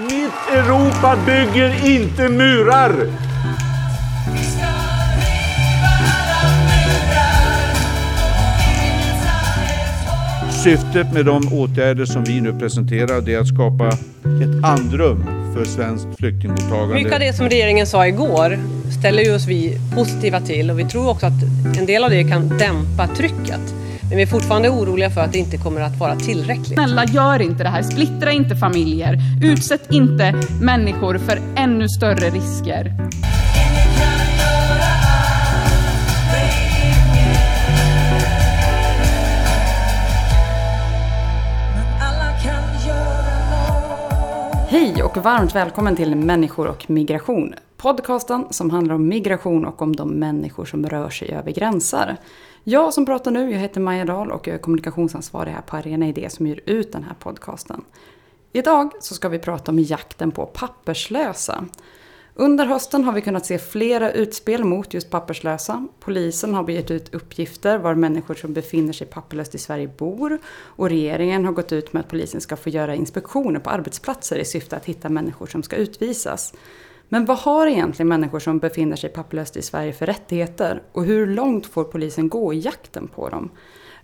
Mitt Europa bygger inte murar! Syftet med de åtgärder som vi nu presenterar är att skapa ett andrum för svenskt flyktingmottagande. Mycket av det som regeringen sa igår ställer ju oss vi positiva till och vi tror också att en del av det kan dämpa trycket. Men vi är fortfarande oroliga för att det inte kommer att vara tillräckligt. Snälla, gör inte det här. Splittra inte familjer. Utsätt inte människor för ännu större risker. Hej och varmt välkommen till Människor och migration. Podcasten som handlar om migration och om de människor som rör sig över gränser. Jag som pratar nu, jag heter Maja Dahl och jag är kommunikationsansvarig här på Arena Idé som ger ut den här podcasten. Idag så ska vi prata om jakten på papperslösa. Under hösten har vi kunnat se flera utspel mot just papperslösa. Polisen har begärt ut uppgifter var människor som befinner sig papperlöst i Sverige bor. Och regeringen har gått ut med att polisen ska få göra inspektioner på arbetsplatser i syfte att hitta människor som ska utvisas. Men vad har egentligen människor som befinner sig papperlöst i Sverige för rättigheter? Och hur långt får polisen gå i jakten på dem?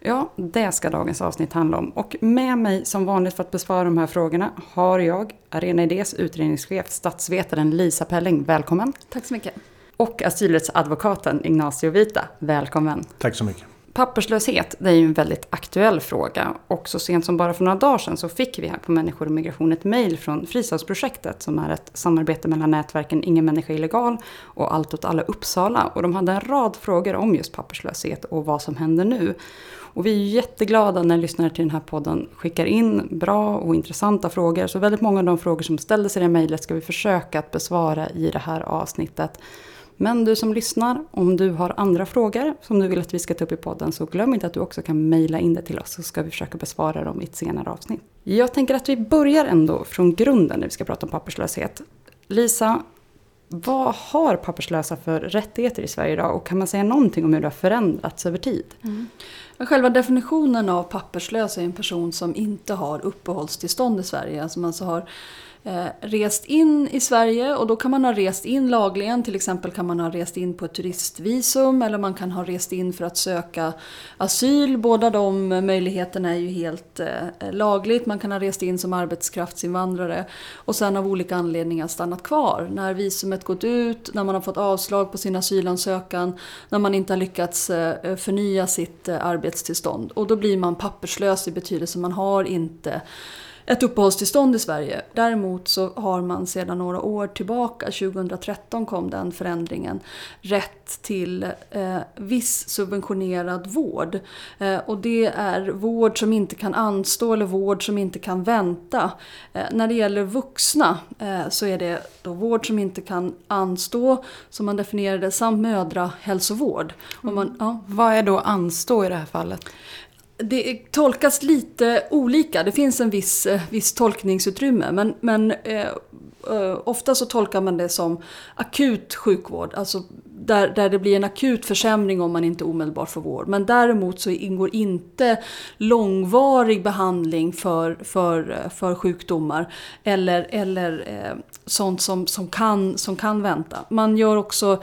Ja, det ska dagens avsnitt handla om. Och med mig som vanligt för att besvara de här frågorna har jag Arena Idés utredningschef, statsvetaren Lisa Pelling. Välkommen! Tack så mycket. Och asylrättsadvokaten Ignacio Vita. Välkommen! Tack så mycket. Papperslöshet, det är ju en väldigt aktuell fråga. Och så sent som bara för några dagar sedan så fick vi här på Människor och migration ett mejl från Fristadsprojektet som är ett samarbete mellan nätverken Ingen människa illegal och Allt åt alla Uppsala. Och de hade en rad frågor om just papperslöshet och vad som händer nu. Och vi är jätteglada när lyssnare till den här podden skickar in bra och intressanta frågor. Så väldigt många av de frågor som ställdes i det mejlet ska vi försöka att besvara i det här avsnittet. Men du som lyssnar, om du har andra frågor som du vill att vi ska ta upp i podden så glöm inte att du också kan mejla in det till oss så ska vi försöka besvara dem i ett senare avsnitt. Jag tänker att vi börjar ändå från grunden när vi ska prata om papperslöshet. Lisa, vad har papperslösa för rättigheter i Sverige idag och kan man säga någonting om hur det har förändrats över tid? Mm. Själva definitionen av papperslös är en person som inte har uppehållstillstånd i Sverige. som alltså har eh, rest in i Sverige och då kan man ha rest in lagligen. Till exempel kan man ha rest in på ett turistvisum eller man kan ha rest in för att söka asyl. Båda de möjligheterna är ju helt eh, lagligt. Man kan ha rest in som arbetskraftsinvandrare och sen av olika anledningar stannat kvar. När visumet gått ut, när man har fått avslag på sin asylansökan, när man inte har lyckats eh, förnya sitt eh, arbetstillstånd. Och då blir man papperslös i betydelse man har inte ett uppehållstillstånd i Sverige. Däremot så har man sedan några år tillbaka, 2013 kom den förändringen, rätt till eh, viss subventionerad vård. Eh, och det är vård som inte kan anstå eller vård som inte kan vänta. Eh, när det gäller vuxna eh, så är det då vård som inte kan anstå, som man definierade, samt mödrahälsovård. Mm. Man, ja. Vad är då anstå i det här fallet? Det tolkas lite olika. Det finns en viss, eh, viss tolkningsutrymme. Men, men eh, eh, ofta så tolkar man det som akut sjukvård. Alltså där, där det blir en akut försämring om man inte omedelbart får vård. Men däremot så ingår inte långvarig behandling för, för, eh, för sjukdomar. Eller, eller eh, sånt som, som, kan, som kan vänta. Man gör också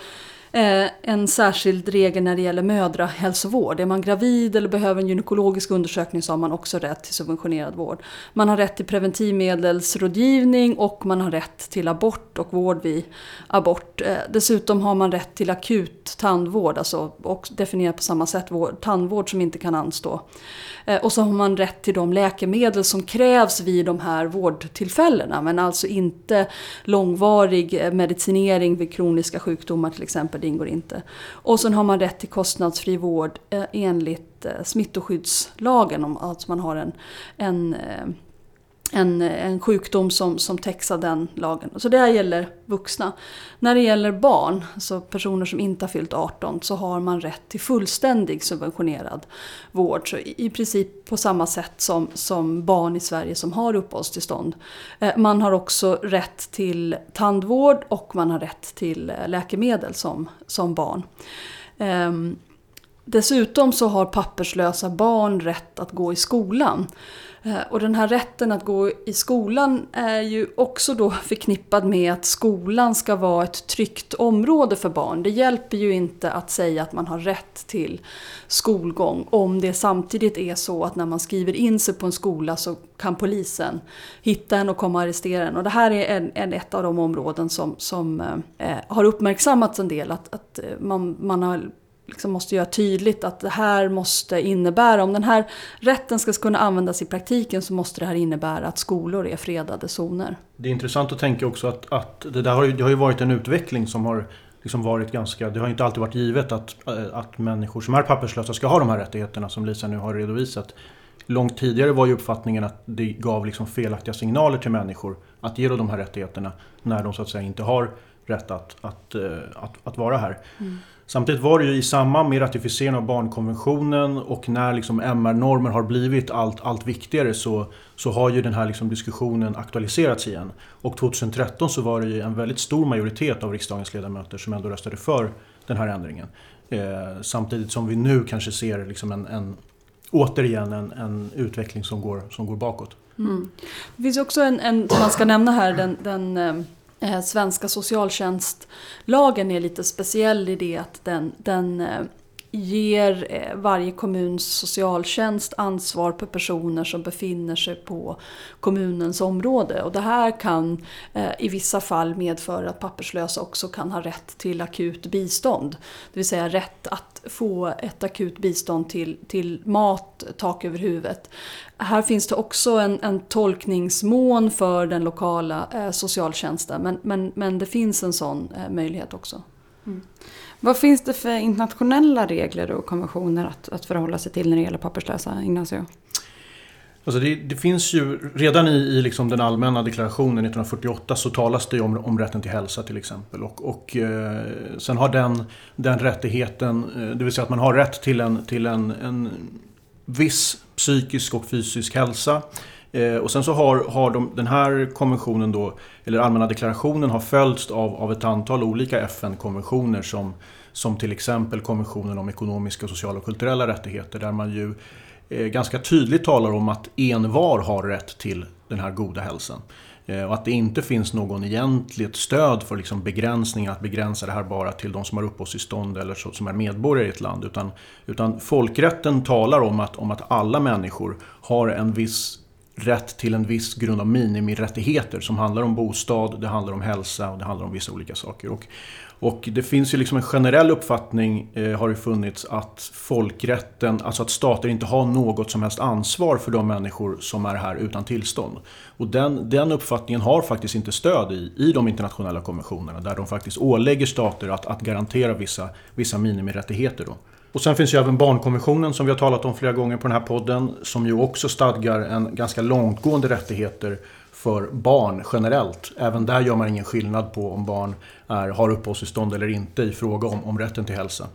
Eh, en särskild regel när det gäller mödrahälsovård. Är man gravid eller behöver en gynekologisk undersökning så har man också rätt till subventionerad vård. Man har rätt till preventivmedelsrådgivning och man har rätt till abort och vård vid abort. Eh, dessutom har man rätt till akut tandvård, alltså och definierat på samma sätt, vård, tandvård som inte kan anstå. Eh, och så har man rätt till de läkemedel som krävs vid de här vårdtillfällena men alltså inte långvarig medicinering vid kroniska sjukdomar till exempel det ingår inte. Och sen har man rätt till kostnadsfri vård eh, enligt smittoskyddslagen, smittskyddslagen, om alltså man har en, en eh, en, en sjukdom som, som täcks av den lagen. Så det här gäller vuxna. När det gäller barn, alltså personer som inte har fyllt 18, så har man rätt till fullständig subventionerad vård. Så i, i princip på samma sätt som, som barn i Sverige som har uppehållstillstånd. Eh, man har också rätt till tandvård och man har rätt till eh, läkemedel som, som barn. Ehm, dessutom så har papperslösa barn rätt att gå i skolan. Eh, och den här rätten att gå i skolan är ju också då förknippad med att skolan ska vara ett tryggt område för barn. Det hjälper ju inte att säga att man har rätt till skolgång om det samtidigt är så att när man skriver in sig på en skola så kan polisen hitta en och komma och arrestera en. Och det här är en, en ett av de områden som, som eh, har uppmärksammats en del. Att, att eh, man, man har liksom måste göra tydligt att det här måste innebära, om den här rätten ska kunna användas i praktiken så måste det här innebära att skolor är fredade zoner. Det är intressant att tänka också att, att det där har ju, det har ju varit en utveckling som har liksom varit ganska, det har inte alltid varit givet att, att människor som är papperslösa ska ha de här rättigheterna som Lisa nu har redovisat. Långt tidigare var ju uppfattningen att det gav liksom felaktiga signaler till människor att ge de här rättigheterna när de så att säga inte har rätt att, att, eh, att, att vara här. Mm. Samtidigt var det ju i samband med ratificeringen av barnkonventionen och när liksom MR-normer har blivit allt, allt viktigare så, så har ju den här liksom diskussionen aktualiserats igen. Och 2013 så var det ju en väldigt stor majoritet av riksdagens ledamöter som ändå röstade för den här ändringen. Eh, samtidigt som vi nu kanske ser liksom en, en återigen en, en utveckling som går, som går bakåt. Mm. Det finns också en, en som man ska nämna här, den, den eh, Eh, svenska socialtjänstlagen är lite speciell i det att den, den eh, ger eh, varje kommuns socialtjänst ansvar för personer som befinner sig på kommunens område. Och det här kan eh, i vissa fall medföra att papperslösa också kan ha rätt till akut bistånd. Det vill säga rätt att få ett akut bistånd till, till mat, tak över huvudet. Här finns det också en, en tolkningsmån för den lokala eh, socialtjänsten men, men, men det finns en sån eh, möjlighet också. Mm. Vad finns det för internationella regler och konventioner att, att förhålla sig till när det gäller papperslösa, Ignacio? Alltså det, det, finns ju redan i, i liksom den allmänna deklarationen 1948 så talas det om, om rätten till hälsa till exempel. Och, och eh, sen har den, den rättigheten, eh, det vill säga att man har rätt till en, till en, en viss psykisk och fysisk hälsa. Eh, och sen så har, har de, den här konventionen då, eller allmänna deklarationen har följts av, av ett antal olika FN-konventioner som, som till exempel konventionen om ekonomiska, sociala och kulturella rättigheter där man ju eh, ganska tydligt talar om att envar har rätt till den här goda hälsan. Eh, och att det inte finns någon egentligt stöd för liksom begränsningar, att begränsa det här bara till de som har uppehållstillstånd eller så, som är medborgare i ett land. Utan, utan folkrätten talar om att, om att alla människor har en viss rätt till en viss grund av minimirättigheter som handlar om bostad, det handlar om hälsa och det handlar om vissa olika saker. Och, och det finns ju liksom en generell uppfattning, eh, har det funnits, att folkrätten, alltså att stater inte har något som helst ansvar för de människor som är här utan tillstånd. Och den, den uppfattningen har faktiskt inte stöd i, i de internationella konventionerna där de faktiskt ålägger stater att, att garantera vissa, vissa minimirättigheter. Då. Och sen finns ju även barnkonventionen som vi har talat om flera gånger på den här podden som ju också stadgar en ganska långtgående rättigheter för barn generellt. Även där gör man ingen skillnad på om barn är, har uppehållstillstånd eller inte i fråga om, om rätten till hälsa.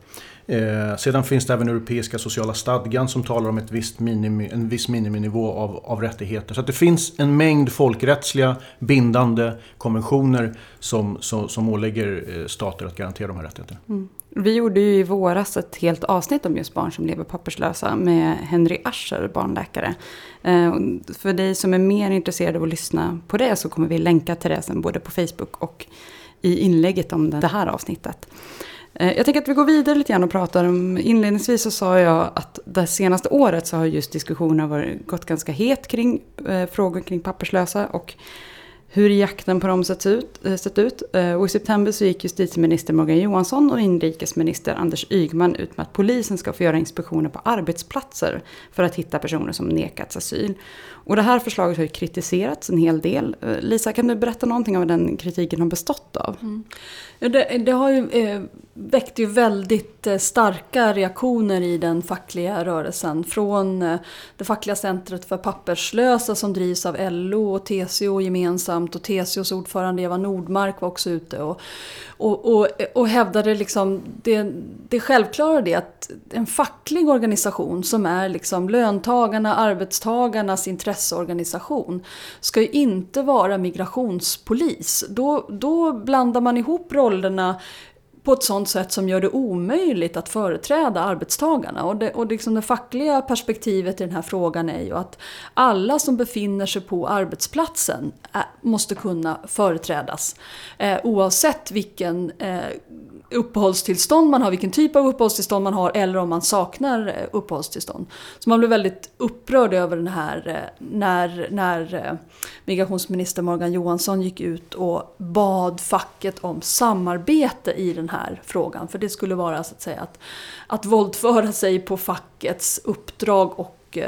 Eh, sedan finns det även Europeiska sociala stadgan som talar om ett visst minimi, en viss miniminivå av, av rättigheter. Så det finns en mängd folkrättsliga bindande konventioner som, som, som ålägger eh, stater att garantera de här rättigheterna. Mm. Vi gjorde ju i våras ett helt avsnitt om just barn som lever papperslösa med Henry Ascher, barnläkare. Eh, för dig som är mer intresserad av att lyssna på det så kommer vi länka till det sen både på Facebook och i inlägget om det här avsnittet. Eh, jag tänker att vi går vidare lite grann och pratar om, inledningsvis så sa jag att det senaste året så har just diskussionen gått ganska het kring eh, frågor kring papperslösa och hur jakten på dem sett ut. Eh, sett ut. Eh, och I september så gick justitieminister Morgan Johansson och inrikesminister Anders Ygeman ut med att polisen ska få göra inspektioner på arbetsplatser för att hitta personer som nekats asyl. Och det här förslaget har ju kritiserats en hel del. Eh, Lisa, kan du berätta någonting om vad den kritiken har bestått av? Mm. Det, det, har ju eh, väckt ju väldigt starka reaktioner i den fackliga rörelsen. Från eh, det fackliga centret för papperslösa som drivs av LO och TCO gemensamt. Och TCOs ordförande Eva Nordmark var också ute och, och, och, och hävdade liksom det, det självklara det att en facklig organisation som är liksom löntagarna, arbetstagarnas intresseorganisation ska ju inte vara migrationspolis. Då, då blandar man ihop rollerna på ett sånt sätt som gör det omöjligt att företräda arbetstagarna. Och det, och liksom det fackliga perspektivet i den här frågan är ju att alla som befinner sig på arbetsplatsen eh, måste kunna företrädas. Eh, oavsett vilken eh, uppehållstillstånd man har, vilken typ av uppehållstillstånd man har eller om man saknar eh, uppehållstillstånd. Så man blev väldigt upprörd över den här eh, när, när eh, migrationsminister Morgan Johansson gick ut och bad facket om samarbete i den här frågan. För det skulle vara så att säga att, att våldföra sig på fackets uppdrag och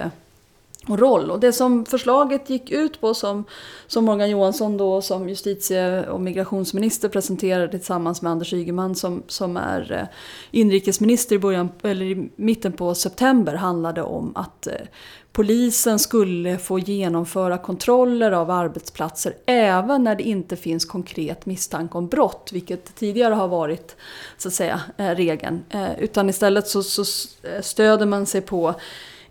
och roll. Och det som förslaget gick ut på som, som Morgan Johansson då som justitie och migrationsminister presenterade tillsammans med Anders Ygeman som, som är eh, inrikesminister i, början, eller i mitten på september handlade om att eh, polisen skulle få genomföra kontroller av arbetsplatser även när det inte finns konkret misstanke om brott, vilket tidigare har varit så att säga eh, regeln. Utan istället så, så stöder man sig på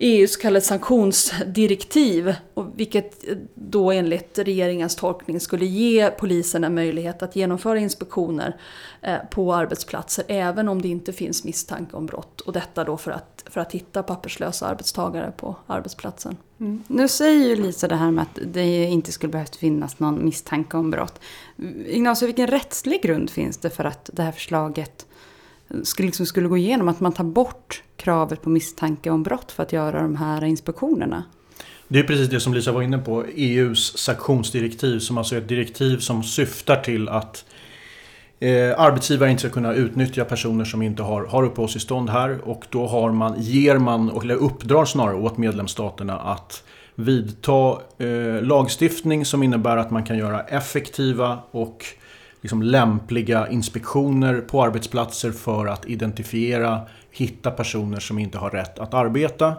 EUs så kallade sanktionsdirektiv. Och vilket eh, då enligt regeringens tolkning skulle ge polisen en möjlighet att genomföra inspektioner eh, på arbetsplatser även om det inte finns misstanke om brott. Och detta då för att, för att hitta papperslösa arbetstagare på arbetsplatsen. Mm. Nu säger ju Lisa det här med att det inte skulle behövt finnas någon misstanke om brott. Ignacio, vilken rättslig grund finns det för att det här förslaget skulle, liksom skulle gå igenom? Att man tar bort kravet på misstanke om brott för att göra de här inspektionerna? Det är precis det som Lisa var inne på. EUs sanktionsdirektiv som alltså är ett direktiv som syftar till att eh, arbetsgivare inte ska kunna utnyttja personer som inte har, har uppehållstillstånd här. Och då har man, ger man, eller uppdrar snarare åt medlemsstaterna att vidta eh, lagstiftning som innebär att man kan göra effektiva och liksom lämpliga inspektioner på arbetsplatser för att identifiera, hitta personer som inte har rätt att arbeta.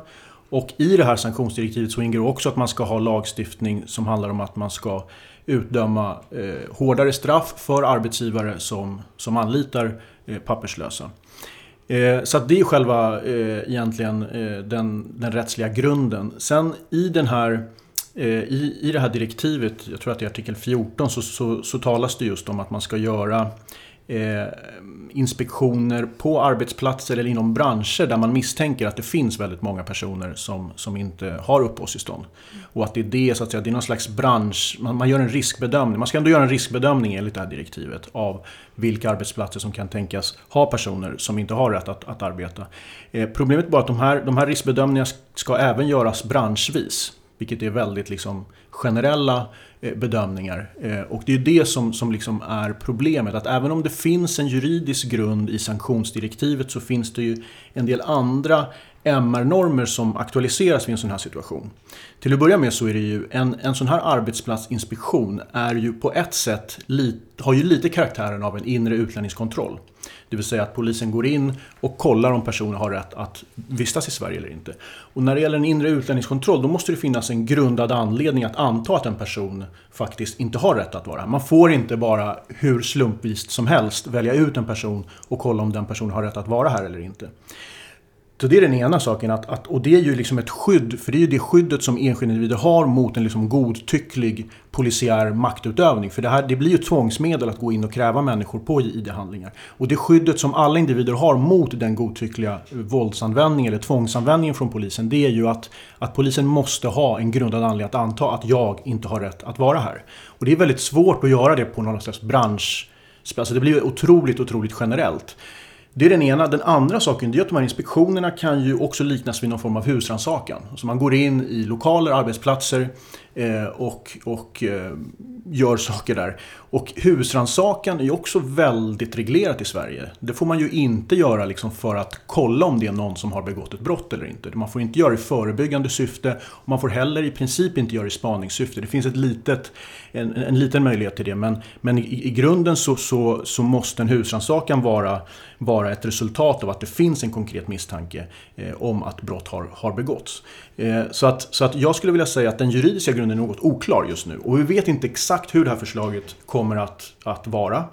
Och i det här sanktionsdirektivet så ingår också att man ska ha lagstiftning som handlar om att man ska utdöma eh, hårdare straff för arbetsgivare som, som anlitar eh, papperslösa. Eh, så det är själva eh, egentligen eh, den, den rättsliga grunden. Sen i den här Eh, Eh, I, I det här direktivet, jag tror att det är artikel 14, så, så, så talas det just om att man ska göra eh, inspektioner på arbetsplatser eller inom branscher där man misstänker att det finns väldigt många personer som, som inte har uppehållstillstånd. Och att det är det, så att säga, det är någon slags bransch, man, man gör en riskbedömning. Man ska ändå göra en riskbedömning enligt det här direktivet av vilka arbetsplatser som kan tänkas ha personer som inte har rätt att, att arbeta. Eh, problemet är bara att de här, de här riskbedömningarna ska även göras branschvis. Vilket är väldigt liksom generella eh, bedömningar. Eh, och det är det som, som liksom är problemet. Att även om det finns en juridisk grund i sanktionsdirektivet så finns det ju en del andra MR-normer som aktualiseras vid en sån här situation. Till att börja med så är det ju en, en sån här arbetsplatsinspektion är ju på ett sätt, har ju lite karaktären av en inre utlänningskontroll. Det vill säga att polisen går in och kollar om personen har rätt att vistas i Sverige eller inte. Och när det gäller en inre utlänningskontroll då måste det finnas en grundad anledning att anta att en person faktiskt inte har rätt att vara här. Man får inte bara hur slumpvis som helst välja ut en person och kolla om den personen har rätt att vara här eller inte. Så det är den ena saken. Att, att, och det är ju liksom ett skydd, för det är ju det skyddet som enskilda individer har mot en liksom godtycklig polisiär maktutövning. För det, här, det blir ju tvångsmedel att gå in och kräva människor på ID-handlingar. Och det skyddet som alla individer har mot den godtyckliga eh, våldsanvändningen eller tvångsanvändningen från polisen, det är ju att, att polisen måste ha en grundad anledning att anta att jag inte har rätt att vara här. Och det är väldigt svårt att göra det på någon slags bransch... Alltså det blir otroligt, otroligt generellt. Det är den ena. Den andra saken är att de här inspektionerna kan ju också liknas vid någon form av husrannsakan. Så man går in i lokaler, arbetsplatser eh, och, och eh, gör saker där. Och husrannsakan är också väldigt reglerat i Sverige. Det får man ju inte göra liksom för att kolla om det är någon som har begått ett brott eller inte. Man får inte göra det i förebyggande syfte och man får heller i princip inte göra det i spaningssyfte. Det finns ett litet, en, en liten möjlighet till det men, men i, i grunden så, så, så måste en husrannsakan vara, vara ett resultat av att det finns en konkret misstanke eh, om att brott har, har begåtts. Eh, så, att, så att jag skulle vilja säga att den juridiska grunden är något oklar just nu och vi vet inte exakt hur det här förslaget kommer att, att vara.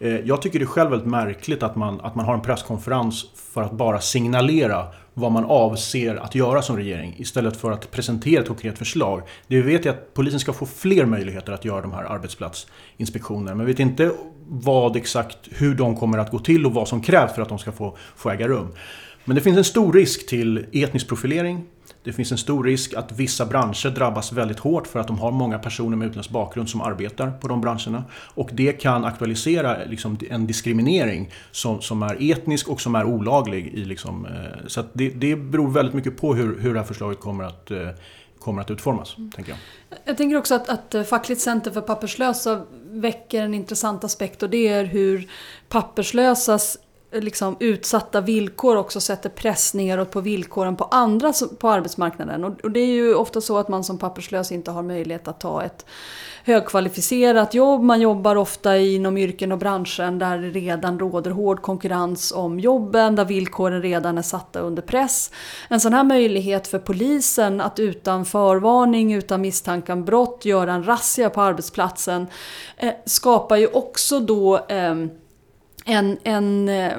Eh, jag tycker det är själv väldigt märkligt att man, att man har en presskonferens för att bara signalera vad man avser att göra som regering istället för att presentera ett konkret förslag. Det vi vet är att polisen ska få fler möjligheter att göra de här arbetsplatsinspektionerna. Men vi vet inte vad exakt, hur de kommer att gå till och vad som krävs för att de ska få, få äga rum. Men det finns en stor risk till etnisk profilering. Det finns en stor risk att vissa branscher drabbas väldigt hårt för att de har många personer med utländsk bakgrund som arbetar på de branscherna. Och det kan aktualisera liksom en diskriminering som, som är etnisk och som är olaglig. I liksom, eh, så det, det beror väldigt mycket på hur, hur det här förslaget kommer att eh, kommer att utformas. Mm. Tänker jag. jag tänker också att, att eh, Fackligt Center för papperslösa väcker en intressant aspekt och det är hur papperslösas liksom utsatta villkor också sätter press neråt på villkoren på andra på arbetsmarknaden. Och det är ju ofta så att man som papperslös inte har möjlighet att ta ett högkvalificerat jobb. Man jobbar ofta inom yrken och branscher där det redan råder hård konkurrens om jobben, där villkoren redan är satta under press. En sån här möjlighet för polisen att utan förvarning, utan misstanke om brott göra en razzia på arbetsplatsen eh, skapar ju också då eh, en, en, eh,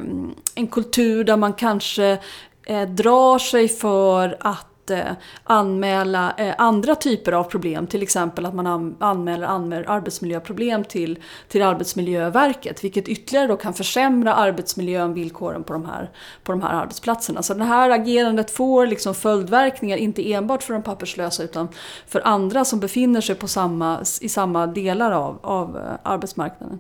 en kultur där man kanske eh, drar sig för att eh, anmäla eh, andra typer av problem. Till exempel att man anmäler, anmäler arbetsmiljöproblem till, till Arbetsmiljöverket. Vilket ytterligare då kan försämra arbetsmiljön, villkoren på de här, på de här arbetsplatserna. Så det här agerandet får liksom följdverkningar, inte enbart för de papperslösa utan för andra som befinner sig på samma, i samma delar av, av eh, arbetsmarknaden.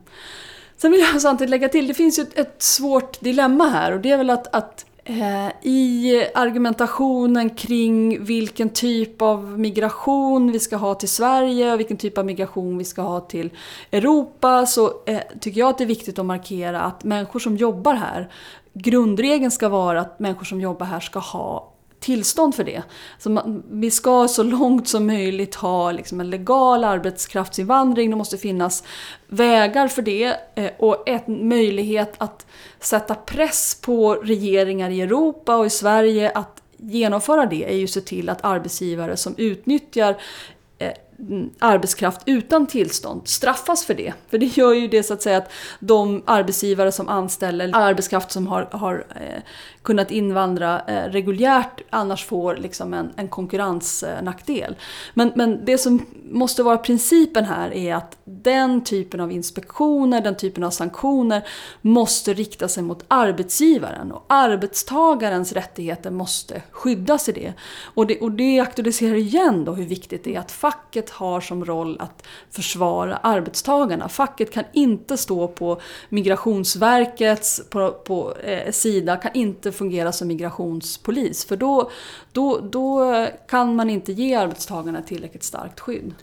Sen vill jag samtidigt lägga till, det finns ju ett, ett svårt dilemma här och det är väl att, att eh, i argumentationen kring vilken typ av migration vi ska ha till Sverige och vilken typ av migration vi ska ha till Europa så eh, tycker jag att det är viktigt att markera att människor som jobbar här Grundregeln ska vara att människor som jobbar här ska ha tillstånd för det. Så man, vi ska så långt som möjligt ha liksom en legal arbetskraftsinvandring. Det måste finnas vägar för det eh, och en möjlighet att sätta press på regeringar i Europa och i Sverige att genomföra det är ju att se till att arbetsgivare som utnyttjar eh, mm, arbetskraft utan tillstånd straffas för det. För det gör ju det så att säga att de arbetsgivare som anställer arbetskraft som har, har eh, kunnat invandra eh, reguljärt annars får liksom en, en konkurrensnackdel. Men, men det som måste vara principen här är att den typen av inspektioner, den typen av sanktioner måste rikta sig mot arbetsgivaren och arbetstagarens rättigheter måste skyddas i det. Och det, och det aktualiserar igen då hur viktigt det är att facket har som roll att försvara arbetstagarna. Facket kan inte stå på Migrationsverkets på, på, eh, sida, kan inte fungera som migrationspolis. För då, då, då kan man inte ge arbetstagarna tillräckligt starkt skydd.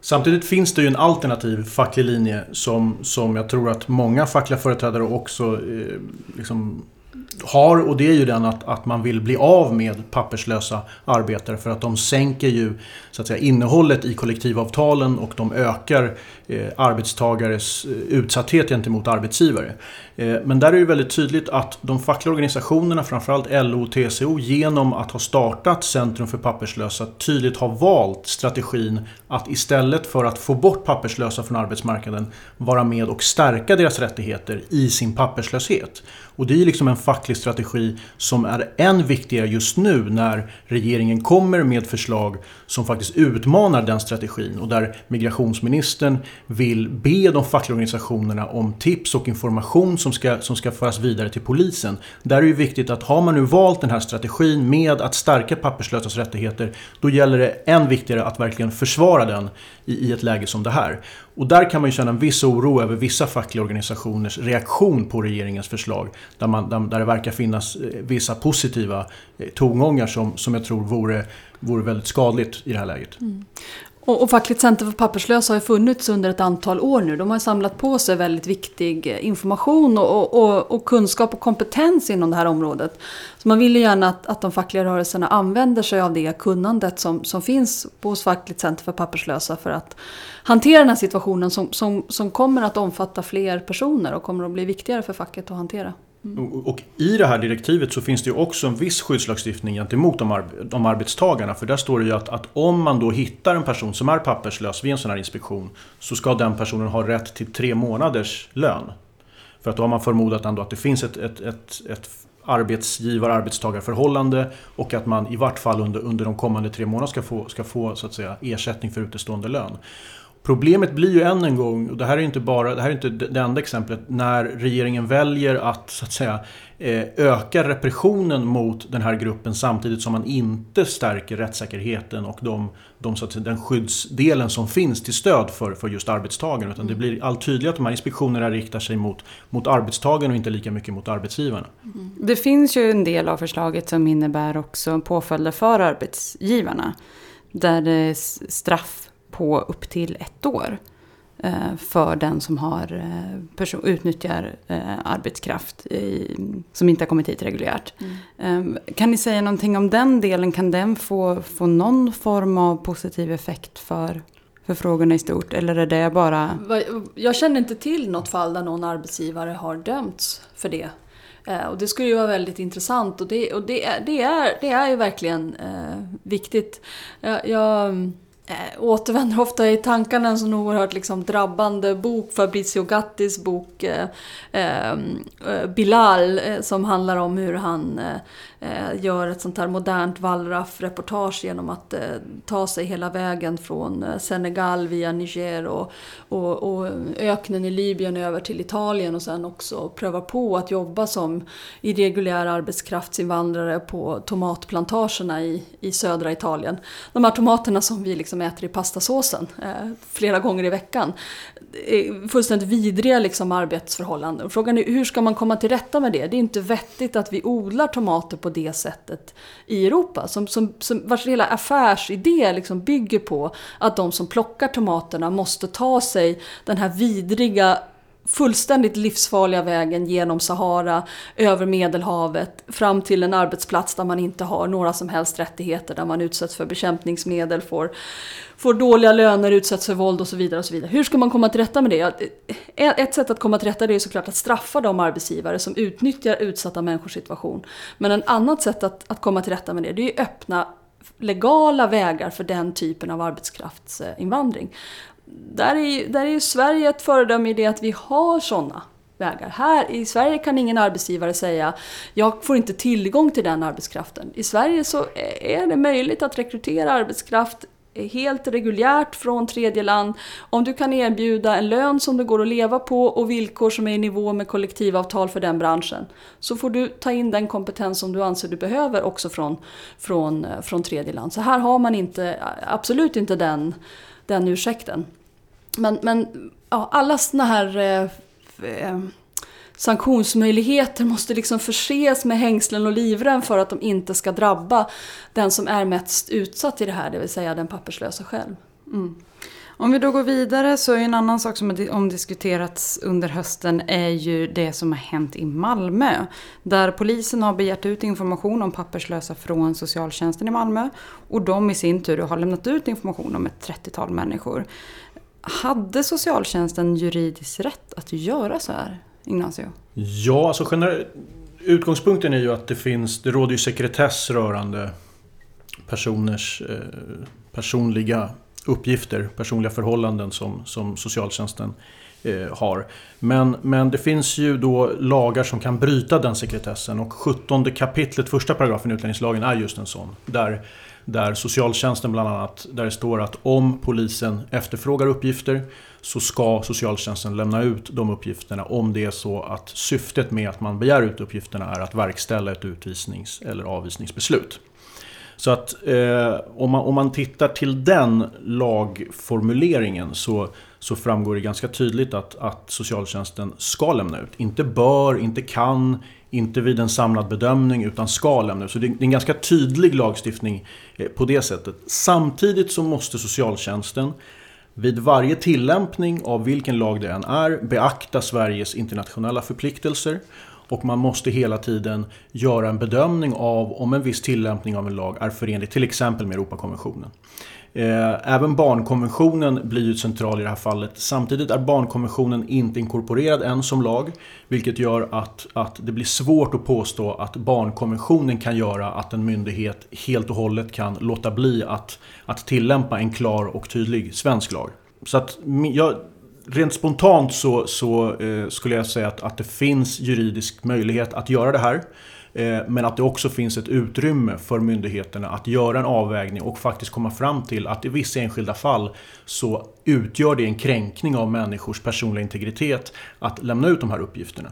Samtidigt finns det ju en alternativ facklig linje som, som jag tror att många fackliga företrädare också eh, liksom har och det är ju den att, att man vill bli av med papperslösa arbetare för att de sänker ju så att säga, innehållet i kollektivavtalen och de ökar eh, arbetstagares eh, utsatthet gentemot arbetsgivare. Eh, men där är det väldigt tydligt att de fackliga organisationerna, framförallt LO och TCO, genom att ha startat Centrum för papperslösa tydligt har valt strategin att istället för att få bort papperslösa från arbetsmarknaden vara med och stärka deras rättigheter i sin papperslöshet. Och det är liksom en facklig strategi som är än viktigare just nu när regeringen kommer med förslag som faktiskt utmanar den strategin och där migrationsministern vill be de fackliga organisationerna om tips och information som ska, som ska föras vidare till polisen. Där är det viktigt att har man nu valt den här strategin med att stärka papperslösas rättigheter, då gäller det än viktigare att verkligen försvara den i, i ett läge som det här. Och där kan man ju känna en viss oro över vissa fackliga organisationers reaktion på regeringens förslag. Där, man, där, där det verkar finnas eh, vissa positiva eh, tongångar som, som jag tror vore, vore väldigt skadligt i det här läget. Mm. Och, och Fackligt Center för papperslösa har ju funnits under ett antal år nu. De har samlat på sig väldigt viktig eh, information och, och, och, kunskap och kompetens inom det här området. Så man vill ju gärna att, att de fackliga rörelserna använder sig av det kunnandet som, som finns hos Fackligt Center för papperslösa för att hantera den här situationen som, som, som kommer att omfatta fler personer och kommer att bli viktigare för facket att hantera. Mm. Och i det här direktivet så finns det ju också en viss skyddslagstiftning gentemot de, ar de arbetstagarna. För där står det ju att, att, om man då hittar en person som är papperslös vid en sån här inspektion så ska den personen ha rätt till tre månaders lön. För att då har man förmodat ändå att det finns ett, ett, ett, ett arbetsgivar-arbetstagarförhållande och att man i vart fall under, under de kommande tre månaderna ska få, ska få så att säga, ersättning för utestående lön. Problemet blir ju än en gång, och det här är inte bara det här är inte det enda exemplet, när regeringen väljer att så att säga eh, öka repressionen mot den här gruppen samtidigt som man inte stärker rättssäkerheten och de, de, så att säga, den skyddsdelen som finns till stöd för, för just arbetstagaren. Utan det blir allt tydligare att de här inspektionerna riktar sig mot, mot arbetstagaren och inte lika mycket mot arbetsgivarna. Mm. Det finns ju en del av förslaget som innebär också påföljder för arbetsgivarna. Där det straff på upp till ett år eh, för den som har eh, person, utnyttjar eh, arbetskraft i, som inte har kommit hit reguljärt. Mm. Kan ni säga någonting om den delen? Kan den få, få någon form av positiv effekt för, för frågorna i stort? Eller är det bara... Jag känner inte till något fall där någon arbetsgivare har dömts för det. Och det skulle ju vara väldigt intressant och det, och det, är, det, är, det är ju verkligen viktigt. Jag eh, återvänder ofta i tankarna en sån oerhört liksom, drabbande bok, Fabrizio Gattis bok eh, eh, eh, Bilal, eh, som handlar om hur han eh, Eh, gör ett sånt här modernt wallraff-reportage genom att eh, ta sig hela vägen från eh, Senegal via Niger och, och, och, öknen i Libyen över till Italien och sen också pröva på att jobba som irreguljär arbetskraftsinvandrare på tomatplantagerna i, i södra Italien. De här tomaterna som vi liksom äter i pastasåsen eh, flera gånger i veckan. Fullständigt vidriga liksom arbetsförhållanden. Frågan är hur ska man komma till rätta med det? Det är inte vettigt att vi odlar tomater på det sättet i Europa. Som, som, som, vars hela affärsidé liksom bygger på att de som plockar tomaterna måste ta sig den här vidriga fullständigt livsfarliga vägen genom Sahara, över Medelhavet, fram till en arbetsplats där man inte har några som helst rättigheter, där man utsätts för bekämpningsmedel, får, får dåliga löner, utsätts för våld och så vidare. och så vidare. Hur ska man komma till rätta med det? Eh, ett sätt att komma till rätta med det är såklart att straffa de arbetsgivare som utnyttjar utsatta människors situation. Men ett annat sätt att, att komma till rätta med det, det är att öppna legala vägar för den typen av arbetskraftsinvandring där är, där är ju Sverige ett föredöme i det att vi har sådana vägar. Här i Sverige kan ingen arbetsgivare säga jag får inte tillgång till den arbetskraften. I Sverige så är det möjligt att rekrytera arbetskraft helt reguljärt från tredje land om du kan erbjuda en lön som det går att leva på och villkor som är i nivå med kollektivavtal för den branschen. Så får du ta in den kompetens som du anser du behöver också från, från, eh, från tredje land. Så här har man inte, absolut inte den, den ursäkten. Men, men ja, alla sådana här eh, eh, sanktionsmöjligheter måste liksom förses med hängslen och livrem för att de inte ska drabba den som är mest utsatt i det här, det vill säga den papperslösa själv. Mm. Om vi då går vidare så är en annan sak som har omdiskuterats under hösten är ju det som har hänt i Malmö. Där polisen har begärt ut information om papperslösa från socialtjänsten i Malmö. Och de i sin tur har lämnat ut information om ett 30-tal människor. Hade socialtjänsten juridiskt rätt att göra så här, Ignacio? Ja, alltså generellt, utgångspunkten är ju att det finns, det råder ju sekretess rörande personers eh, personliga uppgifter, personliga förhållanden som, som socialtjänsten eh, har. Men, men det finns ju då lagar som kan bryta den sekretessen och 17 kapitlet, första paragrafen i utlänningslagen är just en sån. Där där socialtjänsten bland annat, där det står att om polisen efterfrågar uppgifter så ska socialtjänsten lämna ut de uppgifterna om det är så att syftet med att man begär ut uppgifterna är att verkställa ett utvisnings eller avvisningsbeslut. Så att eh, om, man, om man tittar till den lagformuleringen så, så framgår det ganska tydligt att, att socialtjänsten ska lämna ut. Inte bör, inte kan, inte vid en samlad bedömning utan ska lämna ut. Så det är en ganska tydlig lagstiftning eh, på det sättet. Samtidigt så måste socialtjänsten vid varje tillämpning av vilken lag det än är beakta Sveriges internationella förpliktelser och man måste hela tiden göra en bedömning av om en viss tillämpning av en lag är förenlig till exempel med Europakonventionen. Eh, även barnkonventionen blir ju central i det här fallet. Samtidigt är barnkonventionen inte inkorporerad än som lag. Vilket gör att, att det blir svårt att påstå att barnkonventionen kan göra att en myndighet helt och hållet kan låta bli att, att tillämpa en klar och tydlig svensk lag. Så att jag, rent spontant så, så eh, skulle jag säga att, att det finns juridisk möjlighet att göra det här. Eh, men att det också finns ett utrymme för myndigheterna att göra en avvägning och faktiskt komma fram till att i vissa enskilda fall så utgör det en kränkning av människors personliga integritet att lämna ut de här uppgifterna.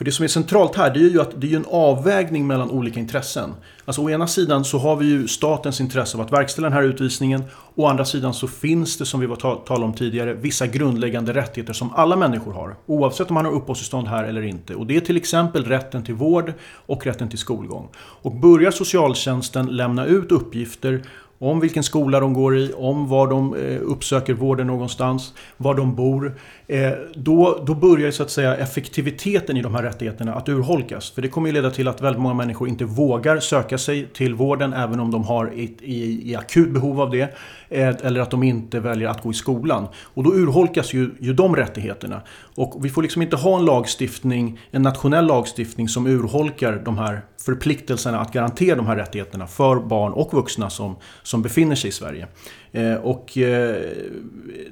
För det som är centralt här det är ju att det är en avvägning mellan olika intressen. Alltså å ena sidan så har vi ju statens intresse av att verkställa den här utvisningen. Å andra sidan så finns det, som vi var talade om tidigare, vissa grundläggande rättigheter som alla människor har. Oavsett om man har uppehållstillstånd här eller inte. Och det är till exempel rätten till vård och rätten till skolgång. Och börjar socialtjänsten lämna ut uppgifter om vilken skola de går i, om var de eh, uppsöker vården någonstans, var de bor. Eh, då, då börjar så att säga effektiviteten i de här rättigheterna att urholkas. För det kommer ju leda till att väldigt många människor inte vågar söka sig till vården även om de har ett i, i akut behov av det. Eh, eller att de inte väljer att gå i skolan. Och då urholkas ju, ju de rättigheterna. Och vi får liksom inte ha en lagstiftning, en nationell lagstiftning som urholkar de här förpliktelserna att garantera de här rättigheterna för barn och vuxna som, som befinner sig i Sverige. Eh, och eh,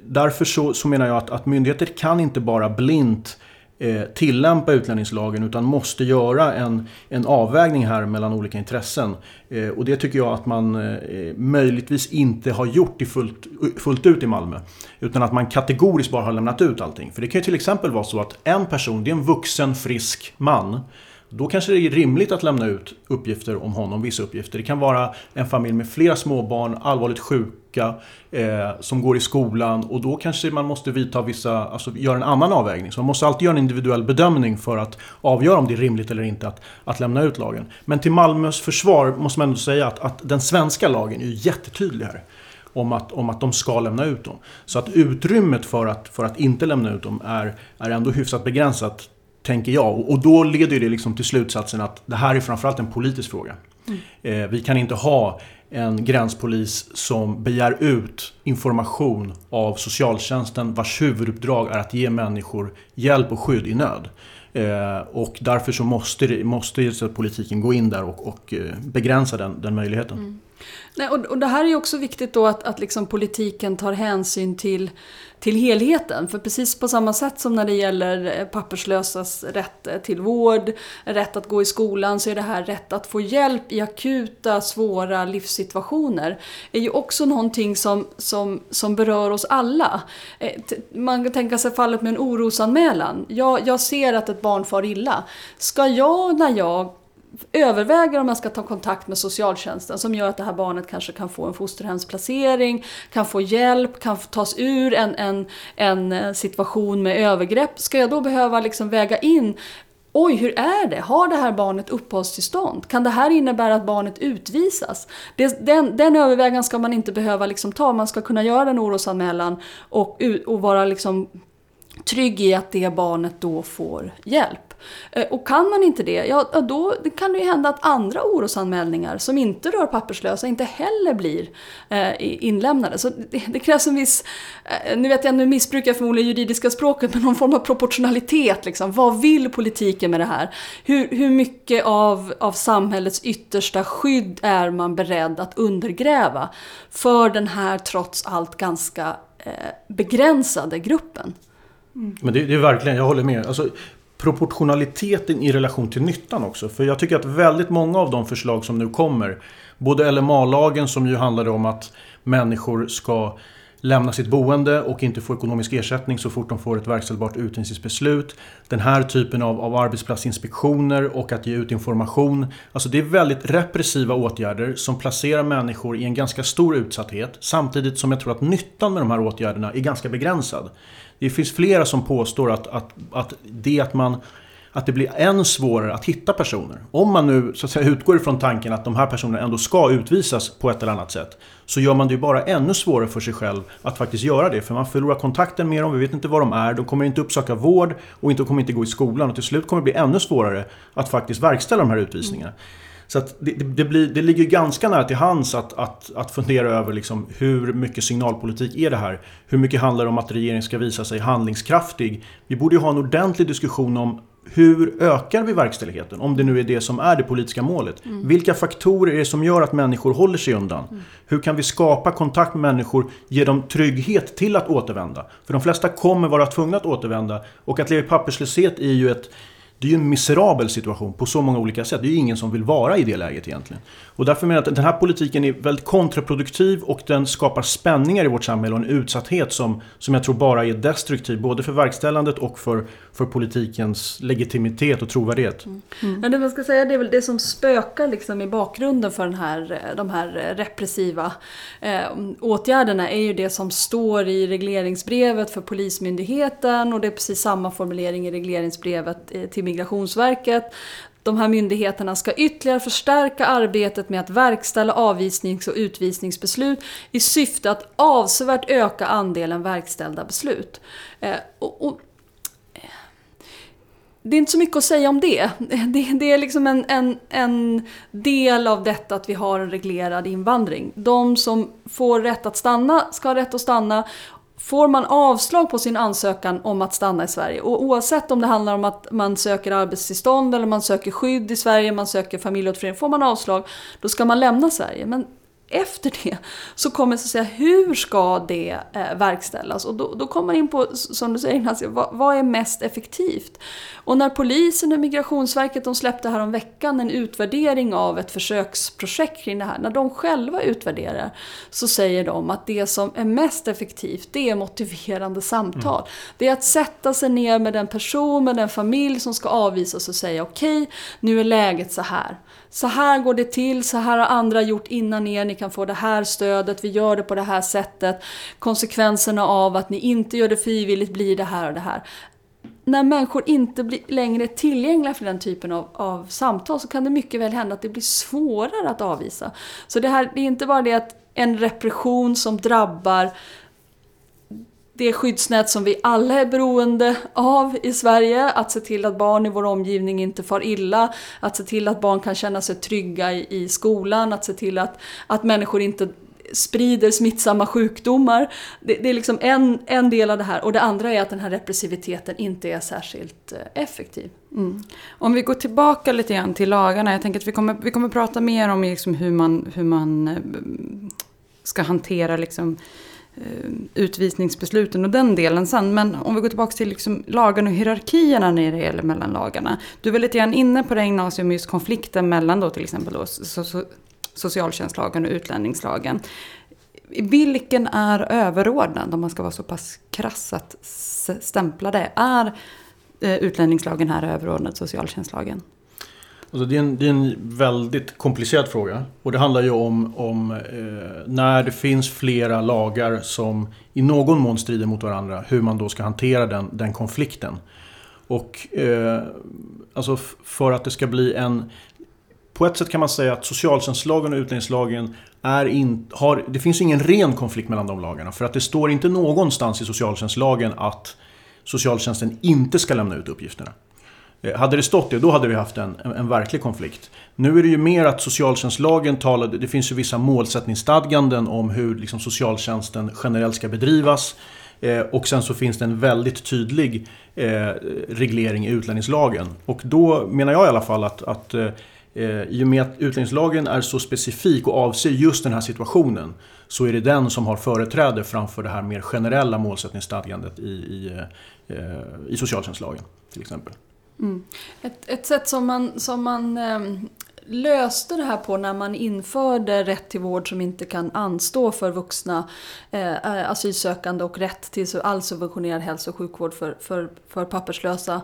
därför så, så menar jag att, att myndigheter kan inte bara blint eh, tillämpa utlänningslagen utan måste göra en, en avvägning här mellan olika intressen. Eh, och det tycker jag att man eh, möjligtvis inte har gjort i fullt, fullt ut i Malmö. Utan att man kategoriskt bara har lämnat ut allting. För det kan ju till exempel vara så att en person, det är en vuxen frisk man då kanske det är rimligt att lämna ut uppgifter om honom, vissa uppgifter. Det kan vara en familj med flera småbarn, allvarligt sjuka, eh, som går i skolan och då kanske man måste vidta vissa, alltså göra en annan avvägning. Så man måste alltid göra en individuell bedömning för att avgöra om det är rimligt eller inte att, att lämna ut lagen. Men till Malmös försvar måste man ändå säga att, att den svenska lagen är jättetydlig här om att, om att de ska lämna ut dem. Så att utrymmet för att, för att inte lämna ut dem är, är ändå hyfsat begränsat Tänker jag. Och då leder det liksom till slutsatsen att det här är framförallt en politisk fråga. Mm. Eh, vi kan inte ha en gränspolis som begär ut information av socialtjänsten vars huvuduppdrag är att ge människor hjälp och skydd i nöd. Eh, och därför så måste, måste politiken gå in där och, och eh, begränsa den, den möjligheten. Mm. Nej, och, och det här är ju också viktigt då att, att liksom politiken tar hänsyn till, till helheten. För precis på samma sätt som när det gäller eh, papperslösas rätt eh, till vård, rätt att gå i skolan, så är det här rätt att få hjälp i akuta, svåra livssituationer. är ju också någonting som, som, som berör oss alla. Eh, man kan tänka sig fallet med en orosanmälan. Jag, jag ser att ett barn far illa. Ska jag när jag överväger om man ska ta kontakt med socialtjänsten som gör att det här barnet kanske kan få en fosterhemsplacering, kan få hjälp, kan tas ur en, en, en eh, situation med övergrepp. Ska jag då behöva liksom väga in Oj, hur är det? Har det här barnet uppehållstillstånd? Kan det här innebära att barnet utvisas? Den, den övervägan ska man inte behöva liksom ta. Man ska kunna göra en orosanmälan och, och vara liksom trygg i att det barnet då får hjälp. Eh, och kan man inte det, ja då kan det ju hända att andra orosanmälningar som inte rör papperslösa inte heller blir eh, inlämnade. Så det, det krävs en viss, eh, nu vet jag, nu missbrukar jag förmodligen juridiska språket, men någon form av proportionalitet. Liksom. Vad vill politiken med det här? Hur, hur mycket av, av samhällets yttersta skydd är man beredd att undergräva för den här trots allt ganska begränsade gruppen? Mm. Men det, det, är verkligen, jag håller med. Alltså, proportionaliteten i relation till nyttan också. För jag tycker att väldigt många av de förslag som nu kommer, både LMA-lagen som ju handlade om att människor ska lämna sitt boende och inte få ekonomisk ersättning så fort de får ett verkställbart utvisningsbeslut. Den här typen av, av arbetsplatsinspektioner och att ge ut information. Alltså det är väldigt repressiva åtgärder som placerar människor i en ganska stor utsatthet samtidigt som jag tror att nyttan med de här åtgärderna är ganska begränsad. Det finns flera som påstår att, att, att det att man att det blir än svårare att hitta personer. Om man nu så att säga, utgår ifrån tanken att de här personerna ändå ska utvisas på ett eller annat sätt. Så gör man det ju bara ännu svårare för sig själv att faktiskt göra det. För man förlorar kontakten med dem, vi vet inte var de är, de kommer inte uppsöka vård och inte, kommer inte gå i skolan. Och till slut kommer det bli ännu svårare att faktiskt verkställa de här utvisningarna. Mm. Så det, det, blir, det ligger ganska nära till hands att, att, att fundera över liksom hur mycket signalpolitik är det här? Hur mycket handlar det om att regeringen ska visa sig handlingskraftig? Vi borde ju ha en ordentlig diskussion om hur ökar vi verkställigheten? Om det nu är det som är det politiska målet. Mm. Vilka faktorer är det som gör att människor håller sig undan? Mm. Hur kan vi skapa kontakt med människor, ge dem trygghet till att återvända? För de flesta kommer vara tvungna att återvända. Och att leva i papperslöshet är ju ett det är ju en miserabel situation på så många olika sätt. Det är ju ingen som vill vara i det läget egentligen. Och därför menar jag att den här politiken är väldigt kontraproduktiv och den skapar spänningar i vårt samhälle och en utsatthet som, som jag tror bara är destruktiv både för verkställandet och för, för politikens legitimitet och trovärdighet. Mm. Mm. Ja, det man ska säga det är väl det som spökar liksom i bakgrunden för den här, de här repressiva eh, åtgärderna är ju det som står i regleringsbrevet för Polismyndigheten och det är precis samma formulering i regleringsbrevet eh, till Migrationsverket. De här myndigheterna ska ytterligare förstärka arbetet med att verkställa avvisnings och utvisningsbeslut i syfte att avsevärt öka andelen verkställda beslut. Eh, och, och, det är inte så mycket att säga om det. Det, det är liksom en, en, en, del av detta att vi har en reglerad invandring. De som får rätt att stanna ska ha rätt att stanna Får man avslag på sin ansökan om att stanna i Sverige och oavsett om det handlar om att man söker arbetstillstånd eller man söker skydd i Sverige, man söker familjeåterförening, får man avslag då ska man lämna Sverige. Men efter det så kommer så att säga hur ska det eh, verkställas? Och då, då kommer man in på, som du säger Ignacio, vad, vad, är mest effektivt? Och när polisen och Migrationsverket de släppte här om veckan en utvärdering av ett försöksprojekt kring det här, när de själva utvärderar så säger de att det som är mest effektivt det är motiverande samtal. Mm. Det är att sätta sig ner med den person, med den familj som ska avvisas och säga okej, okay, nu är läget så här så här går det till, så här har andra gjort innan er, ni kan få det här stödet, vi gör det på det här sättet. Konsekvenserna av att ni inte gör det frivilligt blir det här och det här. När människor inte blir längre tillgängliga för den typen av, av samtal så kan det mycket väl hända att det blir svårare att avvisa. Så det, här, det är inte bara det att en repression som drabbar det skyddsnät som vi alla är beroende av i Sverige. Att se till att barn i vår omgivning inte far illa. Att se till att barn kan känna sig trygga i, i skolan. Att se till att, att människor inte sprider smittsamma sjukdomar. Det, det, är liksom en, en del av det här. Och det andra är att den här repressiviteten inte är särskilt eh, effektiv. Mm. Om vi går tillbaka lite grann till lagarna. Jag tänker att vi kommer, vi kommer prata mer om liksom hur man, hur man eh, ska hantera liksom Eh, Eh, utvisningsbesluten och den delen sen. Men om vi går tillbaka till liksom lagarna och hierarkierna när det gäller mellan lagarna. Du var lite grann inne på det Ignacio, just konflikten mellan då till exempel då socialtjänstlagen och utlänningslagen. Vilken är överordnad om man ska vara så pass krass att stämpla det? Är eh, utlänningslagen här överordnad socialtjänstlagen? Alltså det, är en, det är en väldigt komplicerad fråga. Och det handlar ju om, om eh, när det finns flera lagar som i någon mån strider mot varandra, hur man då ska hantera den, den konflikten. Och eh, alltså för att det ska bli en... På ett sätt kan man säga att socialtjänstlagen och utlänningslagen är in, har, det finns ingen ren konflikt mellan de lagarna. För att det står inte någonstans i socialtjänstlagen att socialtjänsten inte ska lämna ut uppgifterna. Eh, hade det stått det, då hade vi haft en, en, en, verklig konflikt. Nu är det ju mer att socialtjänstlagen talar, det finns ju vissa målsättningsstadganden om hur liksom, socialtjänsten generellt ska bedrivas. Eh, och sen så finns det en väldigt tydlig eh, reglering i utlänningslagen. Och då menar jag i alla fall att, att eh, eh i och med att utlänningslagen är så specifik och avser just den här situationen så är det den som har företräde framför det här mer generella målsättningsstadgandet i, i, eh, i socialtjänstlagen till exempel. Mm. Ett, ett sätt som man, som man ehm, löste det här på när man införde rätt till vård som inte kan anstå för vuxna eh, eh asylsökande och rätt till all subventionerad hälso och sjukvård för, för, för papperslösa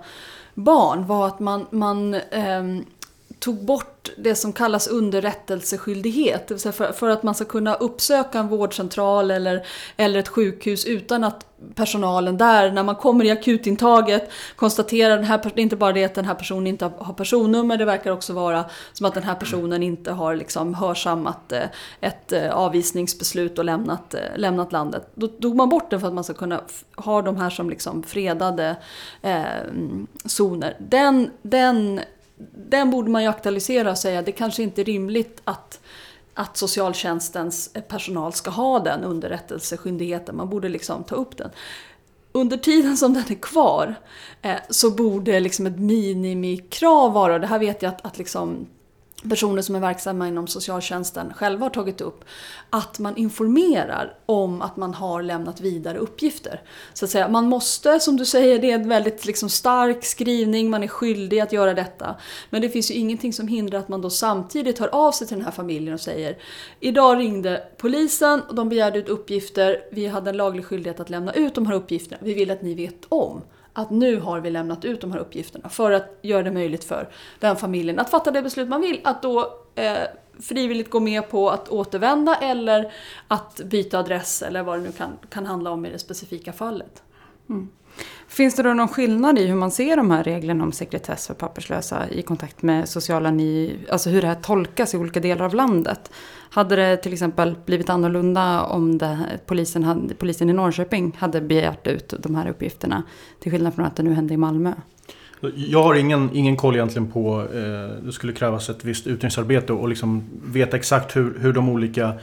barn var att man, man eh, tog bort det som kallas underrättelseskyldighet. Det vill säga för, för, att man ska kunna uppsöka en vårdcentral eller, eller ett sjukhus utan att personalen där, när man kommer i akutintaget, konstaterar den här, det är inte bara det att den här personen inte har personnummer, det verkar också vara som att den här personen inte har liksom hörsammat eh, ett eh, avvisningsbeslut och lämnat, eh, lämnat landet. Då tog man bort den för att man ska kunna ha de här som liksom fredade eh, zoner. Den, den den borde man ju aktualisera och säga det kanske inte är rimligt att, att socialtjänstens personal ska ha den underrättelseskyldigheten. Man borde liksom ta upp den. Under tiden som den är kvar eh, så borde liksom ett minimikrav vara, och det här vet jag att, att liksom personer som är verksamma inom socialtjänsten själva har tagit upp, att man informerar om att man har lämnat vidare uppgifter. Så att säga, man måste, som du säger, det är en väldigt liksom stark skrivning, man är skyldig att göra detta. Men det finns ju ingenting som hindrar att man då samtidigt hör av sig till den här familjen och säger Idag ringde polisen och de begärde ut uppgifter, vi hade en laglig skyldighet att lämna ut de här uppgifterna, vi vill att ni vet om att nu har vi lämnat ut de här uppgifterna för att göra det möjligt för den familjen att fatta det beslut man vill. Att då eh, frivilligt gå med på att återvända eller att byta adress eller vad det nu kan, kan handla om i det specifika fallet. Mm. Finns det då någon skillnad i hur man ser de här reglerna om sekretess för papperslösa i kontakt med sociala ni, alltså hur det här tolkas i olika delar av landet? Hade det till exempel blivit annorlunda om det, polisen, hade, polisen i Norrköping hade begärt ut de här uppgifterna till skillnad från att det nu hände i Malmö? Jag har ingen, ingen koll egentligen på, eh, det skulle krävas ett visst utredningsarbete och liksom veta exakt hur, hur de olika